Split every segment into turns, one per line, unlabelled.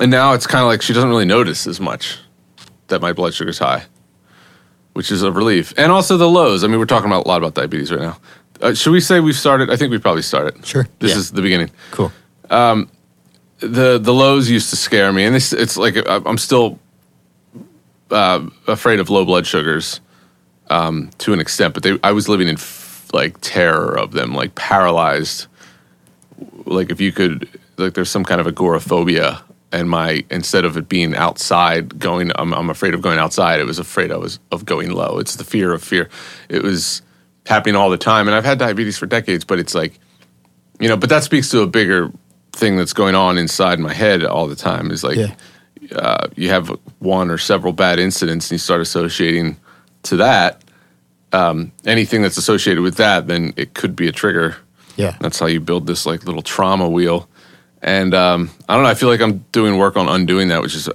and now it's kind of like she doesn't really notice as much that my blood sugar's high, which is a relief. And also the lows. I mean, we're talking about a lot about diabetes right now. Uh, should we say we've started? I think we probably started.
Sure.
This
Yeah.
is the beginning.
Cool.
the the lows used to scare me, and it's it's like I'm still uh, afraid of low blood sugars um, to an extent, but they I was living in f- like terror of them, like paralyzed. Like if you could, like there's some kind of agoraphobia, and my instead of it being outside, going, I'm I'm afraid of going outside. It was afraid I was of going low. It's the fear of fear. It was happening all the time, and I've had diabetes for decades, but it's like you know, but that speaks to a bigger thing that's going on inside my head all the time. Is like
Yeah.
uh, you have one or several bad incidents, and you start associating to that um, anything that's associated with that, then it could be a trigger.
Yeah.
That's how you build this like little trauma wheel. And um, I don't know. I feel like I'm doing work on undoing that, which is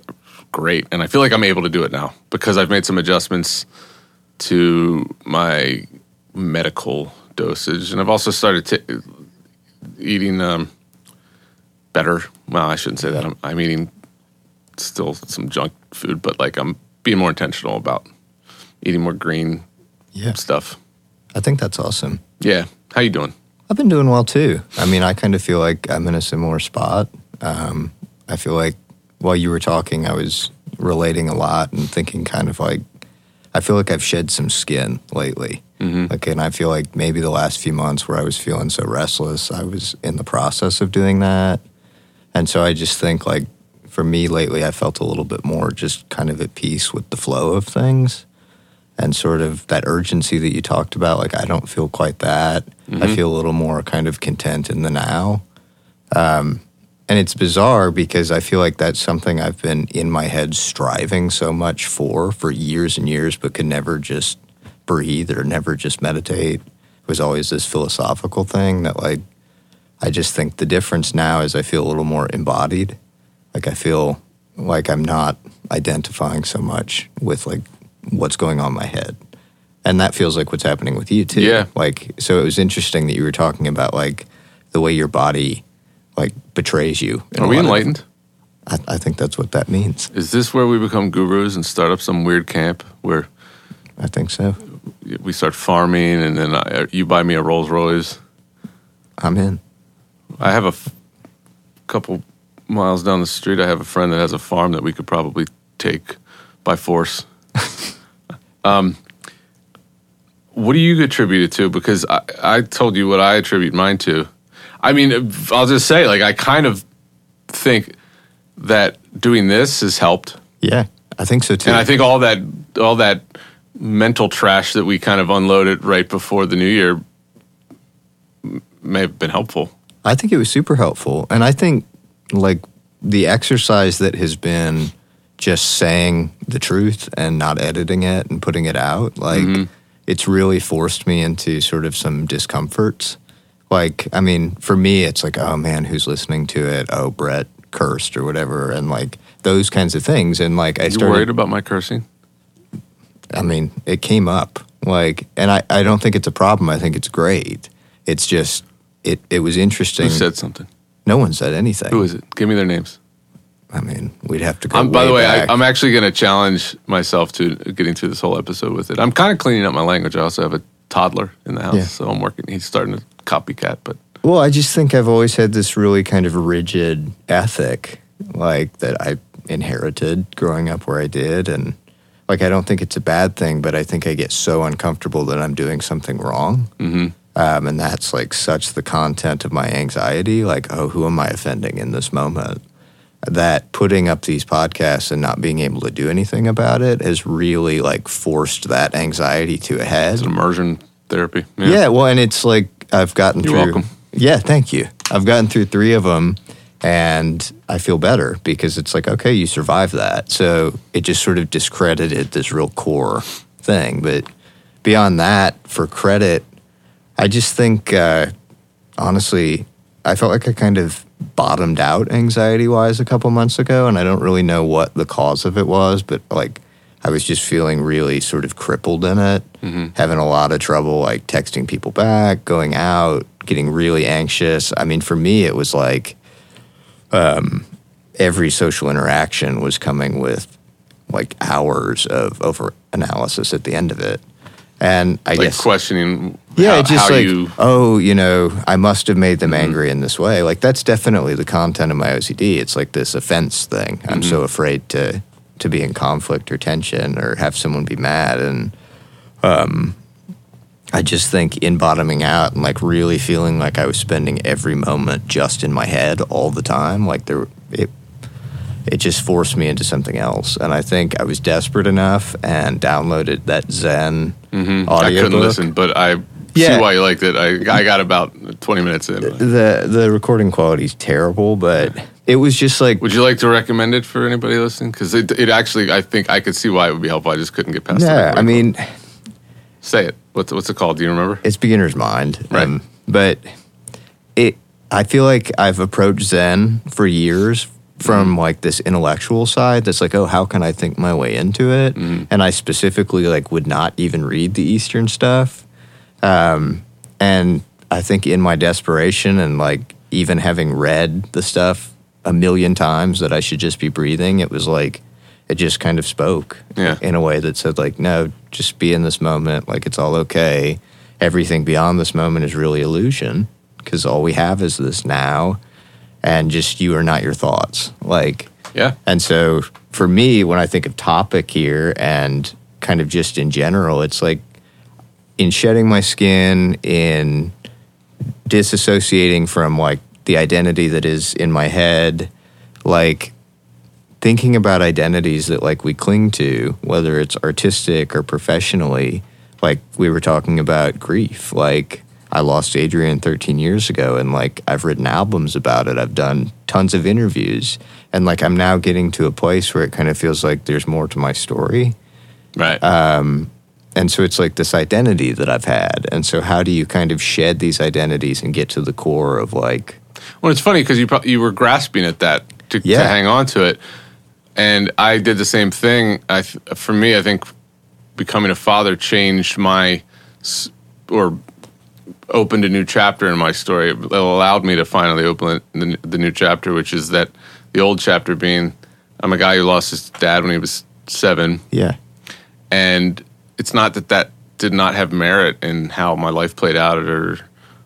great. And I feel like I'm able to do it now because I've made some adjustments to my medical dosage, and I've also started t- eating um, better. Well, I shouldn't say that. I'm, I'm eating still some junk food, but like I'm being more intentional about eating more green
Yeah.
stuff.
I think that's awesome.
Yeah. How you doing?
I've been doing well too. I mean, I kind of feel like I'm in a similar spot. Um, I feel like while you were talking, I was relating a lot and thinking kind of like, I feel like I've shed some skin lately.
Mm-hmm.
Like, and I feel like maybe the last few months where I was feeling so restless, I was in the process of doing that. And so I just think like for me lately, I felt a little bit more just kind of at peace with the flow of things and sort of that urgency that you talked about. Like, I don't feel quite that. I feel a little more kind of content in the now. Um, and it's bizarre because I feel like that's something I've been in my head striving so much for for years and years, but could never just breathe or never just meditate. It was always this philosophical thing that, like, I just think the difference now is I feel a little more embodied. Like, I feel like I'm not identifying so much with, like, what's going on in my head. And that feels like what's happening with you too.
Yeah.
Like, so it was interesting that you were talking about like the way your body like betrays you.
Are we
lot of-
enlightened?
I, I think that's what that means.
Is this where we become gurus and start up some weird camp where
I think so.
we start farming and then I, uh, you buy me a Rolls Royce?
I'm in.
I have a f- couple miles down the street. I have a friend that has a farm that we could probably take by force. um, what do you attribute it to? Because I, I told you what I attribute mine to. I mean, I'll just say, like, I kind of think that doing this has helped,
Yeah, I think so too.
and I think all that all that mental trash that we kind of unloaded right before the new year may have been helpful.
I think it was super helpful. And I think like the exercise that has been just saying the truth and not editing it and putting it out, like mm-hmm. it's really forced me into sort of some discomforts. Like, I mean, for me, it's like, oh man, who's listening to it? Oh, Brett cursed or whatever. And like those kinds of things. And like, I
You
started.
worried about my cursing?
I mean, it came up. Like, and I, I don't think it's a problem. I think it's great. It's just, it, it was interesting.
Who said something?
no one said anything.
Who is it? Give me their names.
I mean, we'd have to go.
Um, by the way, I,
back.
I'm actually going to challenge myself to getting through this whole episode with it. I'm kind of cleaning up my language. I also have a toddler in the house,
Yeah.
so I'm working. He's starting to copycat, but
well, I just think I've always had this really kind of rigid ethic, like that I inherited growing up where I did, and like I don't think it's a bad thing, but I think I get so uncomfortable that I'm doing something wrong.
hmm
Um, and that's like such the content of my anxiety. Like, oh, who am I offending in this moment? That putting up these podcasts and not being able to do anything about it has really like forced that anxiety to a head.
it's an immersion therapy.
Yeah. well, and it's like I've gotten
You're
through.
welcome.
Yeah, thank you. I've gotten through three of them, and I feel better because it's like, okay, you survived that. So it just sort of discredited this real core thing. But beyond that, for credit, I just think, uh, honestly, I felt like I kind of bottomed out anxiety wise a couple months ago, and I don't really know what the cause of it was, but like I was just feeling really sort of crippled in it, having a lot of trouble like texting people back, going out, getting really anxious. I mean, for me, it was like, um, every social interaction was coming with like hours of over analysis at the end of it. And I
like
guess
questioning
yeah,
how,
just
how
like,
you
oh, you know, I must have made them
Mm-hmm.
angry in this way. Like that's definitely the content of my OCD. It's like this offense thing. I'm
Mm-hmm.
so afraid to to be in conflict or tension or have someone be mad, and um, I just think in bottoming out and like really feeling like I was spending every moment just in my head all the time. Like there, it it just forced me into something else. And I think I was desperate enough and downloaded that Zen
Mhm. I couldn't listen, but I
Yeah.
see why you liked it. I I got about twenty minutes in.
the the recording quality is terrible, but it was just like
Would you like to recommend it for anybody listening? Because it, it actually, I think I could see why it would be helpful. I just couldn't get past. the
yeah. I mean,
say it. What's what's it called? Do you remember?
it's beginner's mind,
Right.
um, but it. I feel like I've approached Zen for years from like this intellectual side. That's like, oh, how can I think my way into it? And I specifically like would not even read the Eastern stuff. Um, and I think in my desperation and like even having read the stuff a million times that I should just be breathing, it was like it just kind of spoke
Yeah.
in a way that said like, no, just be in this moment. Like it's all okay. Everything beyond this moment is really illusion because all we have is this now, and just you are not your thoughts. Like
Yeah.
and so for me, when I think of topic here and kind of just in general, it's like in shedding my skin, in disassociating from like the identity that is in my head, like thinking about identities that like we cling to, whether it's artistic or professionally, like we were talking about grief, like I lost Adrian 13 years ago and like I've written albums about it. I've done tons of interviews and like I'm now getting to a place where it kind of feels like there's more to my story.
Right.
Um, and so it's like this identity that I've had. And so how do you kind of shed these identities and get to the core of like
Well, it's funny because you pro- you were grasping at that to, to hang on to it, and I did the same thing. I for me, I think becoming a father changed my or opened a new chapter in my story. It allowed me to finally open the, the new chapter, which is that the old chapter being I'm a guy who lost his dad when he was seven,
yeah.
and it's not that that did not have merit in how my life played out or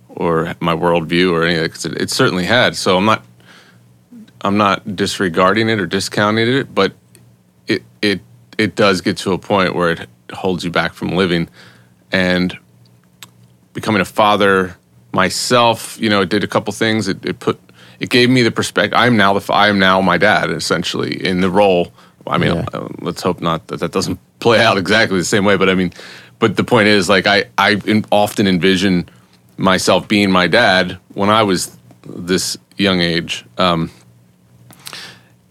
or my worldview or anything. 'cause It, it certainly had. So I'm not I'm not disregarding it or discounting it, but it it it does get to a point where it holds you back from living and becoming a father myself. You know, it did a couple things. It, it put it gave me the perspective. I'm now the I am now my dad essentially in the role. I mean,
Yeah.
uh, let's hope not that that doesn't play out exactly the same way. But I mean, but the point is, like, I I often envision myself being my dad when I was this young age. Um,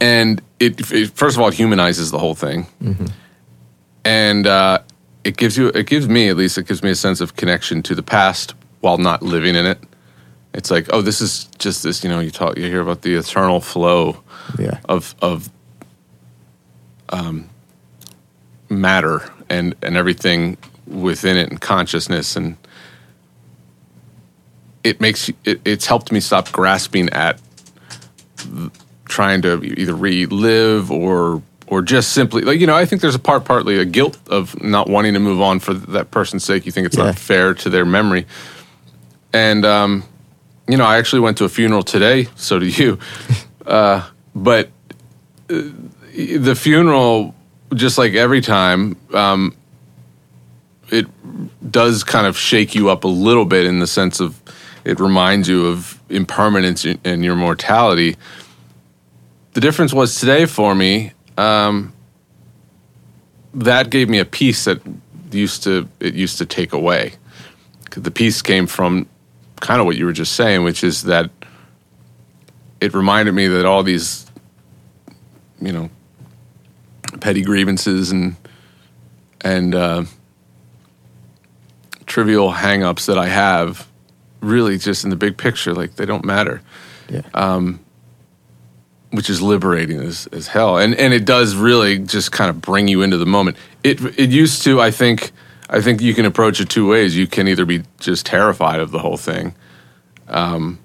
and it, it first of all it humanizes the whole thing, and uh, it gives you it gives me at least it gives me a sense of connection to the past while not living in it. It's like, oh, this is just this. You know, you talk, you hear about the eternal flow
Yeah.
of of um, matter and and everything within it and consciousness and it makes it, it's helped me stop grasping at th- trying to either relive or or just simply like you know I think there's a part partly a guilt of not wanting to move on for that person's sake you think it's
Yeah.
not fair to their memory and um you know I actually went to a funeral today so do you uh but uh, the funeral just like every time um it does kind of shake you up a little bit in the sense of it reminds you of impermanence and your mortality. The difference was today for me, um, that gave me a peace that used to it used to take away. The peace came from kind of what you were just saying, which is that it reminded me that all these, you know, petty grievances and and uh, trivial hangups that I have, really just in the big picture, like they don't matter,
Yeah.
Which is liberating as, as hell. And and it does really just kind of bring you into the moment. It it used to, I think, I think you can approach it two ways. You can either be just terrified of the whole thing, um,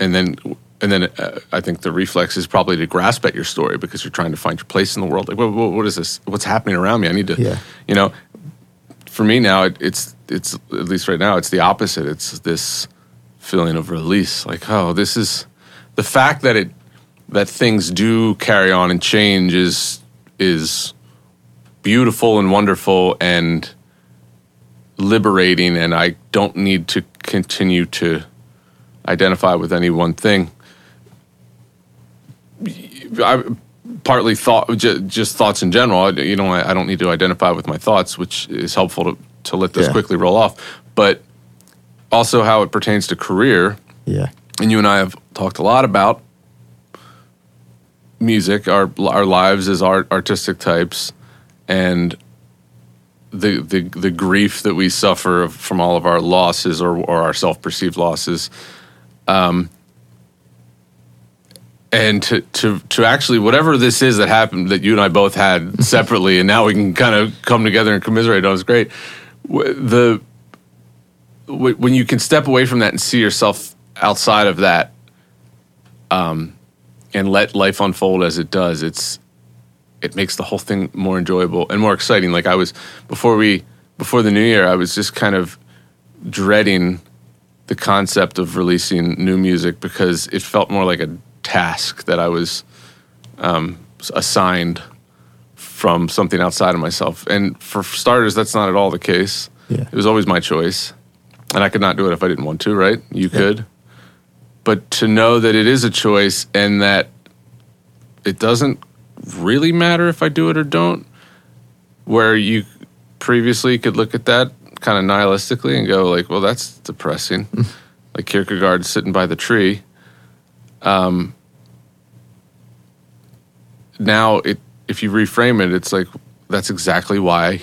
and then and then uh, I think the reflex is probably to grasp at your story because you're trying to find your place in the world. Like, what, what, what is this? What's happening around me? I need to,
Yeah.
you know. For me now, it, it's it's at least right now, it's the opposite. It's this feeling of release. Like, oh, this is the fact that it that things do carry on and change is is beautiful and wonderful and liberating and I don't need to continue to identify with any one thing. I partly thought just thoughts in general. You know, I, don't need to identify with my thoughts, which is helpful to to let those
Yeah.
quickly roll off. But also how it pertains to career
Yeah.
and you and I have talked a lot about music, our our lives as art artistic types, and the the the grief that we suffer from all of our losses or or our self perceived losses. Um, and to, to to actually whatever this is that happened that you and I both had separately, and now we can kind of come together and commiserate on is great. The when you can step away from that and see yourself outside of that, um, and let life unfold as it does, it's it makes the whole thing more enjoyable and more exciting. Like I was before we before the new year, I was just kind of dreading the concept of releasing new music because it felt more like a task that I was um, assigned from something outside of myself. And for starters, that's not at all the case.
Yeah.
It was always my choice. And I could not do it if I didn't want to, right? You could. But to know that it is a choice and that it doesn't really matter if I do it or don't, where you previously could look at that kind of nihilistically and go like, well, that's depressing. like Kierkegaard sitting by the tree. Um, now it if you reframe it, it's like that's exactly why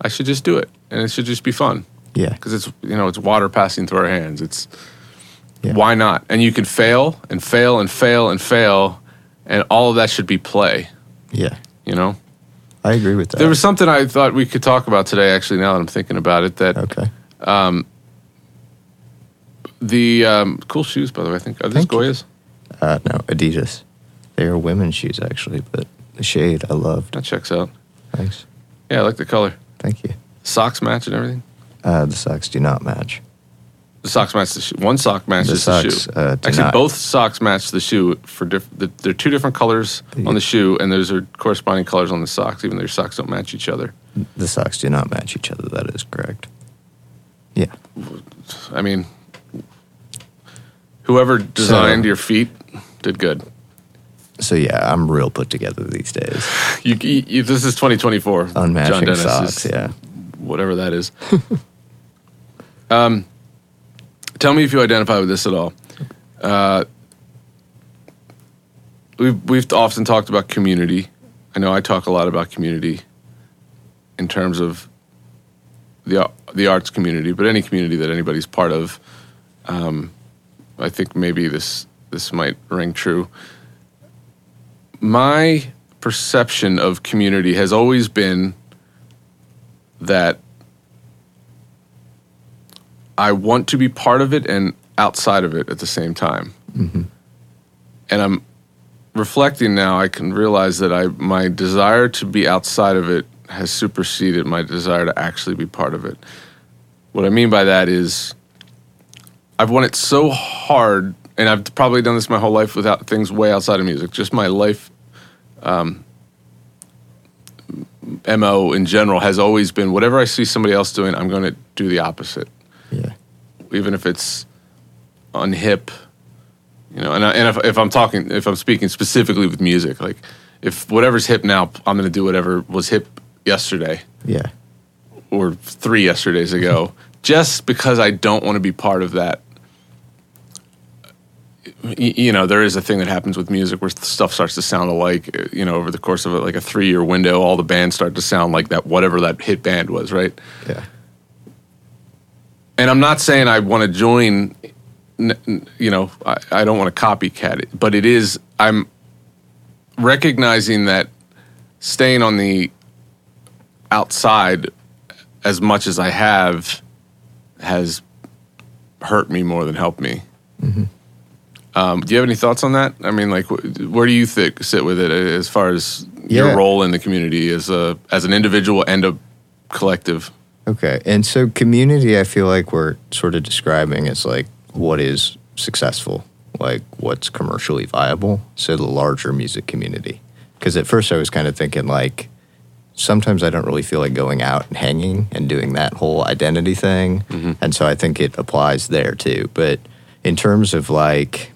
I should just do it, and it should just be fun
Yeah.
because it's you know it's water passing through our hands. It's
Yeah.
why not? And you can fail and fail and fail and fail, and all of that should be play.
Yeah.
You know,
I agree with that.
there was something I thought we could talk about today. Actually, now that I'm thinking about it, that
okay.
the um, cool shoes, by the way, I think are these
Thank.
Goya's?
Uh, no, Adidas. They are women's shoes actually, but the shade I loved.
That checks out.
Thanks.
Yeah, I like the color.
Thank you.
Socks match and everything.
Uh, the socks do not match.
The socks match the shoe. One sock matches
The
the, shoe.
uh,
Actually,
not.
both socks match the shoe for diff- the, They're two different colors on the shoe, and those are corresponding colors on the socks, even though your socks don't match each other.
The socks do not match each other. That is correct. Yeah.
I mean, whoever designed your feet did good.
So yeah, I'm real put together these days.
You, you, this is 2024. John
Unmatching
Dennis
socks. Yeah.
whatever that is. um, tell me if you identify with this at all. Uh, we've we've often talked about community. I know I talk a lot about community in terms of the the arts community, but any community that anybody's part of. Um, I think maybe this this might ring true. My perception of community has always been that I want to be part of it and outside of it at the same time. And I'm reflecting now, I can realize that I my desire to be outside of it has superseded my desire to actually be part of it. What I mean by that is I've wanted so hard, and I've probably done this my whole life without things way outside of music. Just my life um, mo in general has always been whatever I see somebody else doing, I'm going to do the opposite. Even if it's unhip. You know, and, I, and if, if I'm talking, if I'm speaking specifically with music, like if whatever's hip now, I'm going to do whatever was hip yesterday
Yeah.
or three yesterdays ago, just because I don't want to be part of that. You know, there is a thing that happens with music where stuff starts to sound alike. You know, over the course of like a three-year window, all the bands start to sound like that, whatever that hit band was, right?
Yeah.
And I'm not saying I want to join. You know, I, I don't want to copycat it, but it is. I'm recognizing that staying on the outside as much as I have has hurt me more than helped me. Um, do you have any thoughts on that? I mean, like, wh- where do you think sit with it uh, as far as
Yeah.
your role in the community as a as an individual and a collective?
Okay. And so community I feel like we're sort of describing as like what is successful, like what's commercially viable. So the larger music community. Because at first I was kind of thinking like sometimes I don't really feel like going out and hanging and doing that whole identity thing. Mm-hmm. And so I think it applies there too. But in terms of like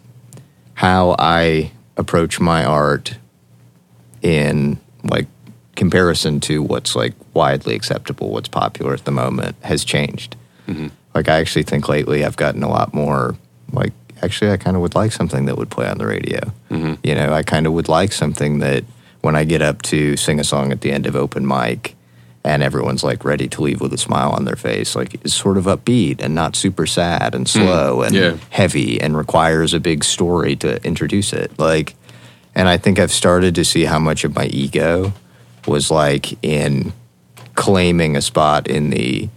how I approach my art in like comparison to what's like widely acceptable, what's popular at the moment has changed. Mm-hmm. Like I actually think lately I've gotten a lot more like actually I kind of would like something that would play on the radio. Mm-hmm. You know, I kind of would like something that when I get up to sing a song at the end of open mic and everyone's like ready to leave with a smile on their face, like it's sort of upbeat and not super sad and mm. slow and
Yeah.
heavy and requires a big story to introduce it. Like and I think I've started to see how much of my ego was like in claiming a spot in the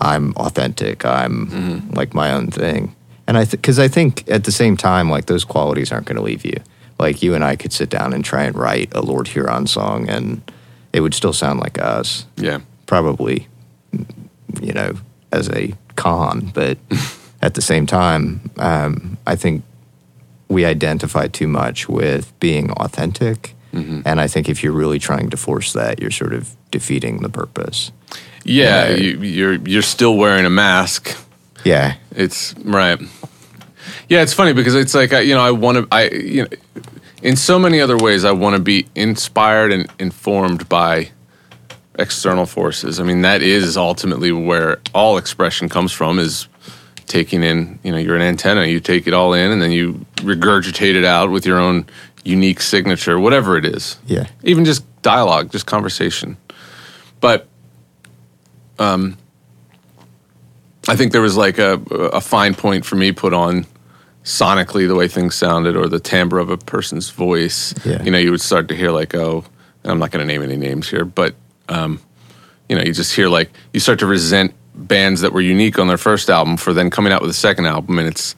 I'm authentic, I'm like my own thing. And I because I think at the same time like those qualities aren't going to leave you. Like you and I could sit down and try and write a Lord Huron song and it would still sound like us.
Yeah,
Probably you know as a con, but at the same time um, I think we identify too much with being authentic. Mm-hmm. And I think if you're really trying to force that, you're sort of defeating the purpose.
yeah.
Yeah.
You, you're you're still wearing a mask.
Yeah.
It's right. Yeah, it's funny because it's like I, you know I want to I you know in so many other ways I want to be inspired and informed by external forces. I mean that is ultimately where all expression comes from is taking in, you know, you're an antenna, you take it all in and then you regurgitate it out with your own unique signature, whatever it is
Yeah.
even just dialogue, just conversation. But um, I think there was like a, a fine point for me put on sonically the way things sounded or the timbre of a person's voice.
Yeah.
You know, you would start to hear like, oh, and I'm not going to name any names here, but um, you know, you just hear like you start to resent bands that were unique on their first album for then coming out with a second album, and it's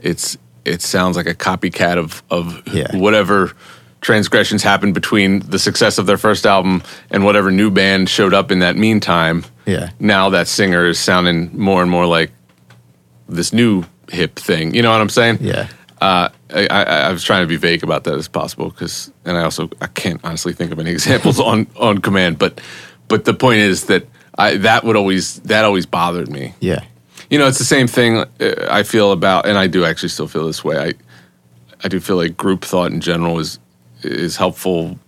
it's it sounds like a copycat of of
Yeah.
whatever transgressions happened between the success of their first album and whatever new band showed up in that meantime.
Yeah.
Now that singer is sounding more and more like this new hip thing. You know what I'm saying?
Yeah.
Uh, I, I, I was trying to be vague about that as possible because, and I also I can't honestly think of any examples on on command. But but the point is that I that would always that always bothered me.
Yeah.
You know, it's the same thing uh, I feel about, and I do actually still feel this way. I I do feel like group thought in general is is helpful,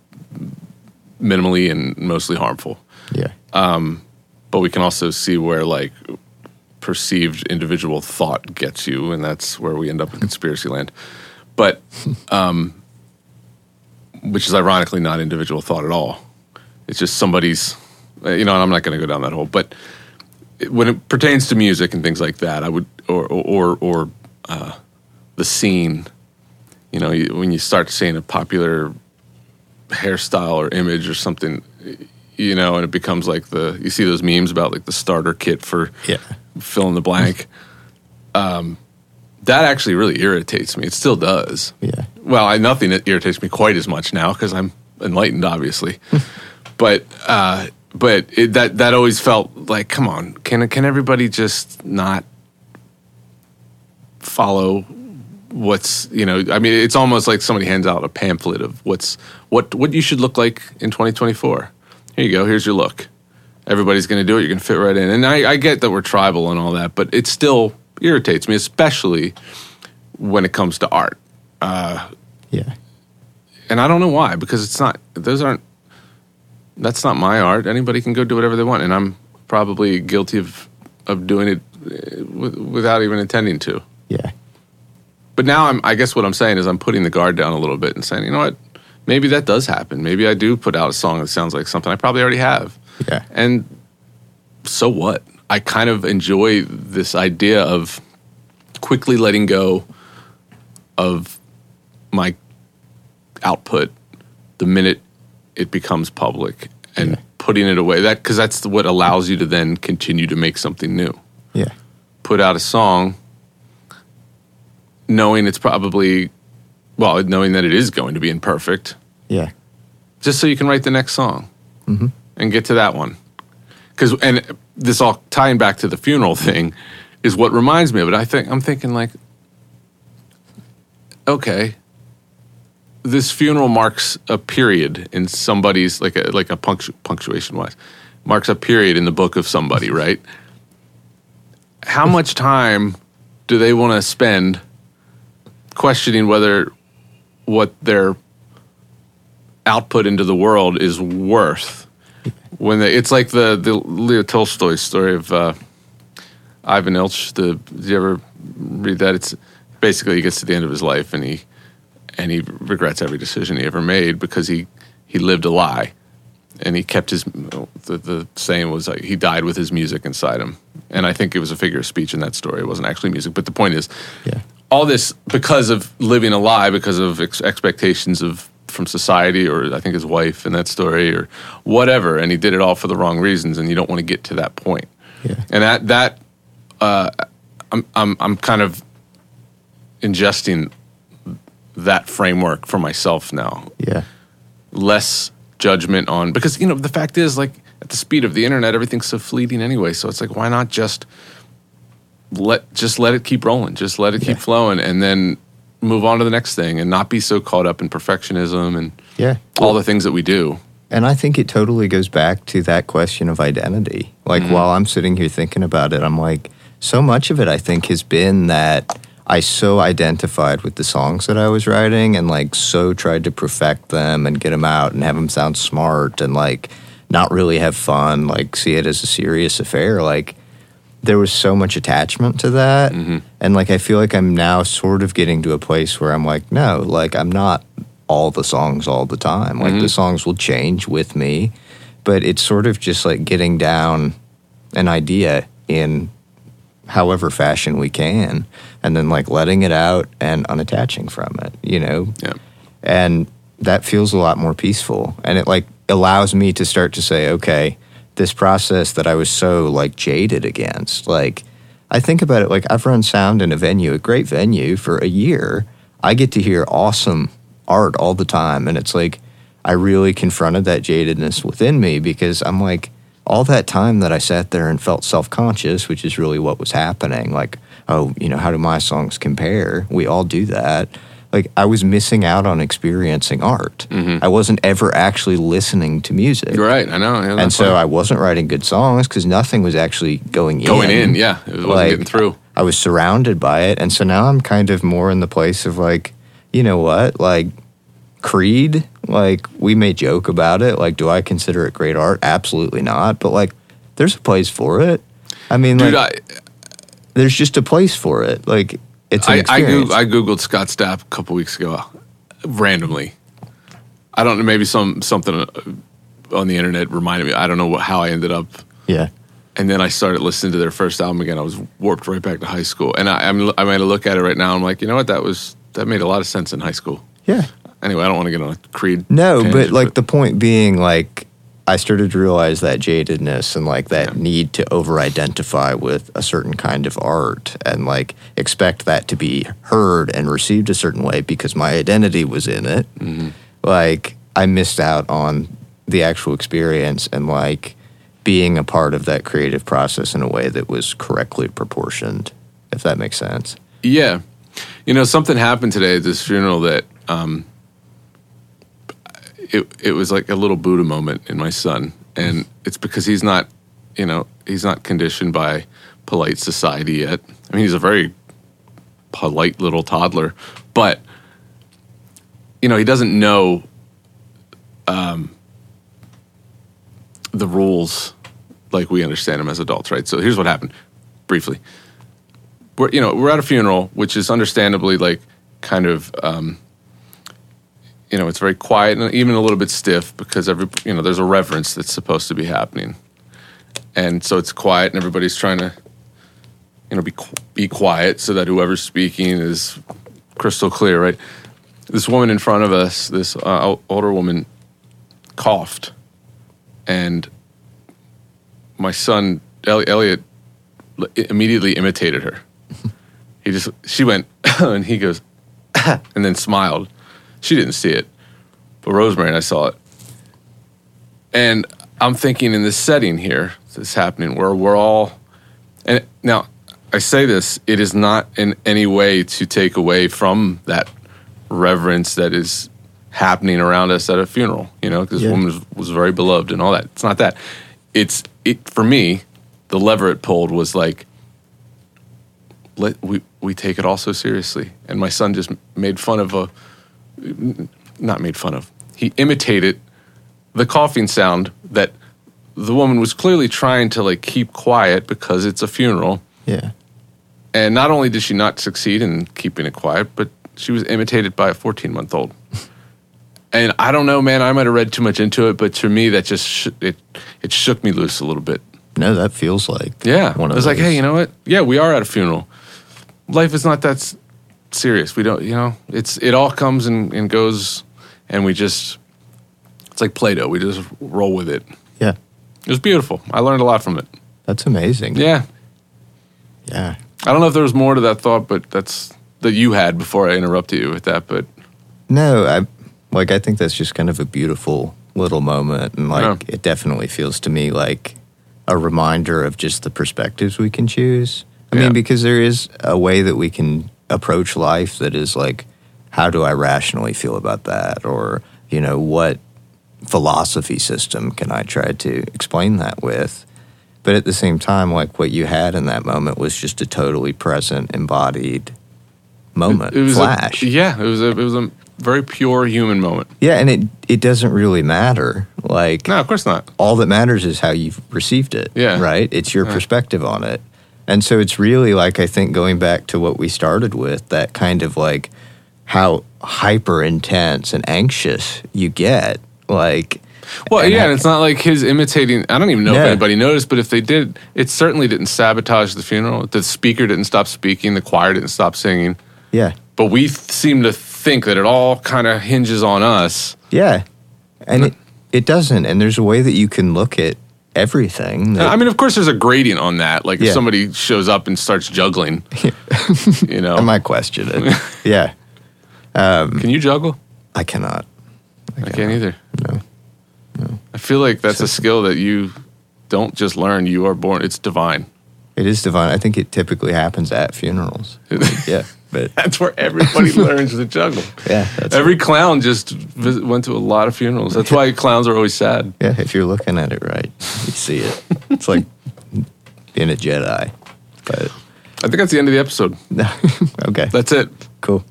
minimally and mostly harmful.
Yeah.
But we can also see where like perceived individual thought gets you, and that's where we end up in conspiracy land. But um, which is ironically not individual thought at all. It's just somebody's, uh, you know. And I'm not going to go down that hole, but when it pertains to music and things like that, I would or or or, uh, the scene. You know, you, when you start seeing a popular hairstyle or image or something, you know, and it becomes like the you see those memes about like the starter kit for
Yeah.
fill in the blank. Um, that actually really irritates me. It still does.
Yeah.
Well, I, nothing that irritates me quite as much now because I'm enlightened, obviously. but uh, but it, that that always felt like, come on, can can everybody just not follow what's you know? I mean, it's almost like somebody hands out a pamphlet of what's what what you should look like in 2024. Here you go. Here's your look. Everybody's going to do it. You're going to fit right in. And I, I get that we're tribal and all that, but it still irritates me, especially when it comes to art uh,
Yeah.
and I don't know why because it's not those aren't that's not my art. Anybody can go do whatever they want, and I'm probably guilty of of doing it eh, w- without even intending to.
Yeah.
But now I'm I guess what I'm saying is I'm putting the guard down a little bit and saying, you know what, maybe that does happen. Maybe I do put out a song that sounds like something I probably already have,
Yeah.
and so what? I kind of enjoy this idea of quickly letting go of my output the minute it becomes public and
Yeah.
putting it away that because that's what allows you to then continue to make something new
Yeah.
put out a song knowing it's probably well, knowing that it is going to be imperfect,
Yeah.
just so you can write the next song
Mm-hmm.
and get to that one. Because and this all tying back to the funeral thing is what reminds me of it. I think I'm thinking like, okay, this funeral marks a period in somebody's like a like a punctu- punctuation wise marks a period in the book of somebody, right? How much time do they want to spend questioning whether what their output into the world is worth when they, it's like the the Leo Tolstoy story of uh, Ivan Ilyich. The did you ever read that? It's basically he gets to the end of his life and he and he regrets every decision he ever made because he he lived a lie. And he kept his the, the saying was like he died with his music inside him. And i think it was a figure of speech in that story. It wasn't actually music. But the point is
Yeah.
all this because of living a lie because of ex- expectations of from society or i think his wife in that story or whatever and he did it all for the wrong reasons and you don't want to get to that point.
Yeah.
and that that uh, I'm, I'm i'm kind of ingesting that framework for myself now
Yeah.
less judgment on because you know the fact is like at the speed of the internet everything's so fleeting anyway so it's like why not just let just let it keep rolling just let it keep
Yeah.
flowing and then move on to the next thing and not be so caught up in perfectionism and
Yeah.
all the things that we do
And I think it totally goes back to that question of identity. Like mm-hmm. while I'm sitting here thinking about it, I'm like, so much of it I think has been that I so identified with the songs that I was writing and like so tried to perfect them and get them out and have them sound smart and like not really have fun, like see it as a serious affair. Like there was so much attachment to that. Mm-hmm. And like I feel like I'm now sort of getting to a place where I'm like, no, like I'm not all the songs all the time. Like the mm-hmm. songs will change with me, but it's sort of just like getting down an idea in however fashion we can and then like letting it out and unattaching from it, you know?
yeah
and that feels a lot more peaceful and it like allows me to start to say okay this process that i was so like jaded against like i think about it like i've run sound in a venue a great venue for a year i get to hear awesome art all the time and it's like i really confronted that jadedness within me because i'm like all that time that i sat there and felt self-conscious which is really what was happening like oh you know how do my songs compare we all do that like I was missing out on experiencing art. Mm-hmm. I wasn't ever actually listening to music.
you're right i know yeah,
And so
funny.
I wasn't writing good songs because nothing was actually going in.
going in yeah it wasn't
Like,
getting through
I was surrounded by it. And so now I'm kind of more in the place of like, you know what? Like Creed, like we may joke about it. Like, do I consider it great art? Absolutely not. But like there's a place for it. I mean,
dude
like,
I,
there's just a place for it. Like it's
I, I. Goog- I googled Scott Stapp a couple weeks ago, randomly. I don't know, maybe some something uh, on the internet reminded me. I don't know what, how I ended up,
yeah.
and then I started listening to their first album again. I was warped right back to high school, and I, I'm I might look at it right now. I'm like, you know what? That was that made a lot of sense in high school.
Yeah.
Anyway, I don't want to get on a Creed.
No, but
tangent,
like the point being, like I started to realize that jadedness and like that
Yeah.
need to over-identify with a certain kind of art and like expect that to be heard and received a certain way because my identity was in it.
Mm-hmm.
Like I missed out on the actual experience and like being a part of that creative process in a way that was correctly proportioned. If that makes sense.
Yeah. You know, something happened today at this funeral that um, it it was like a little Buddha moment in my son, and it's because he's not, you know, he's not conditioned by polite society yet. I mean, he's a very polite little toddler, but you know, he doesn't know um, the rules like we understand them as adults, right? So here's what happened, briefly we're you know we're at a funeral, which is understandably like kind of um, you know it's very quiet and even a little bit stiff because every you know there's a reverence that's supposed to be happening, and so it's quiet and everybody's trying to you know be be quiet so that whoever's speaking is crystal clear, right? This woman in front of us, this uh, older woman, coughed, and my son Elliot immediately imitated her. he just she went and he goes and then smiled. She didn't see it, but Rosemary and I saw it. And I'm thinking in this setting here, this happening where we're all, and now I say this, it is not in any way to take away from that reverence that is happening around us at a funeral. You know, because
Yeah.
this woman was, was very beloved and all that. It's not that. It's it for me. The lever it pulled was like, let we we take it all so seriously. And my son just made fun of a, not made fun of. He imitated the coughing sound that the woman was clearly trying to like keep quiet because it's a funeral.
Yeah.
And not only did she not succeed in keeping it quiet, but she was imitated by a 14 month old. And I don't know, man. I might have read too much into it, but to me, that just sh- it it shook me loose a little bit.
No, that feels like
Yeah,
One
I
of
was like, hey, you know what? Yeah, we are at a funeral. Life is not that serious. We don't, you know, it's it all comes and, and goes, and we just it's like Play-Doh. We just roll with it.
Yeah.
It was beautiful. I learned a lot from it.
That's amazing.
Yeah,
Yeah.
I don't know if there was more to that thought, but that's that you had before I interrupted you with that. But
No, I like I think that's just kind of a beautiful little moment and like
Yeah.
it definitely feels to me like a reminder of just the perspectives we can choose. I
Yeah.
mean because there is a way that we can approach life that is like how do I rationally feel about that or you know what philosophy system can I try to explain that with? But at the same time like what you had in that moment was just a totally present embodied moment
it was
flash.
A, yeah, it was a it was a very pure human moment.
Yeah, and it it doesn't really matter. Like
No, of course not.
all that matters is how you've received it.
Yeah.
Right? It's your
Yeah.
perspective on it. And so it's really like I think going back to what we started with, that kind of like how hyper intense and anxious you get. Like
Well,
and
yeah,
I-
and it's not like his imitating. I don't even know if anybody noticed, but if they did, it certainly didn't sabotage the funeral. The speaker didn't stop speaking. The choir didn't stop singing.
yeah.
But we th- seem to think that it all kind of hinges on us.
Yeah. And it it doesn't. And there's a way that you can look at everything. that-
I mean, of course, there's a gradient on that. Like if
Yeah.
somebody shows up and starts juggling, you know,
I might question it. yeah.
Um, can you juggle?
I cannot.
I can't either.
No.
I feel like that's a skill that you don't just learn. You are born. It's divine.
It is divine. I think it typically happens at funerals. yeah. But
That's where everybody learns to juggle.
yeah, that's
Every clown just vis- went to a lot of funerals. That's why clowns are always sad.
Yeah, if you're looking at it right, you see it. It's like being a Jedi. But
I think that's the end of the episode. No.
Okay,
That's it.
cool.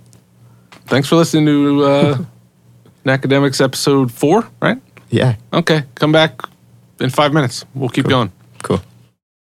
Thanks for listening to uh, Academics episode four, right?
Yeah,
Okay, come back in five minutes. We'll keep
Cool.
going.
cool.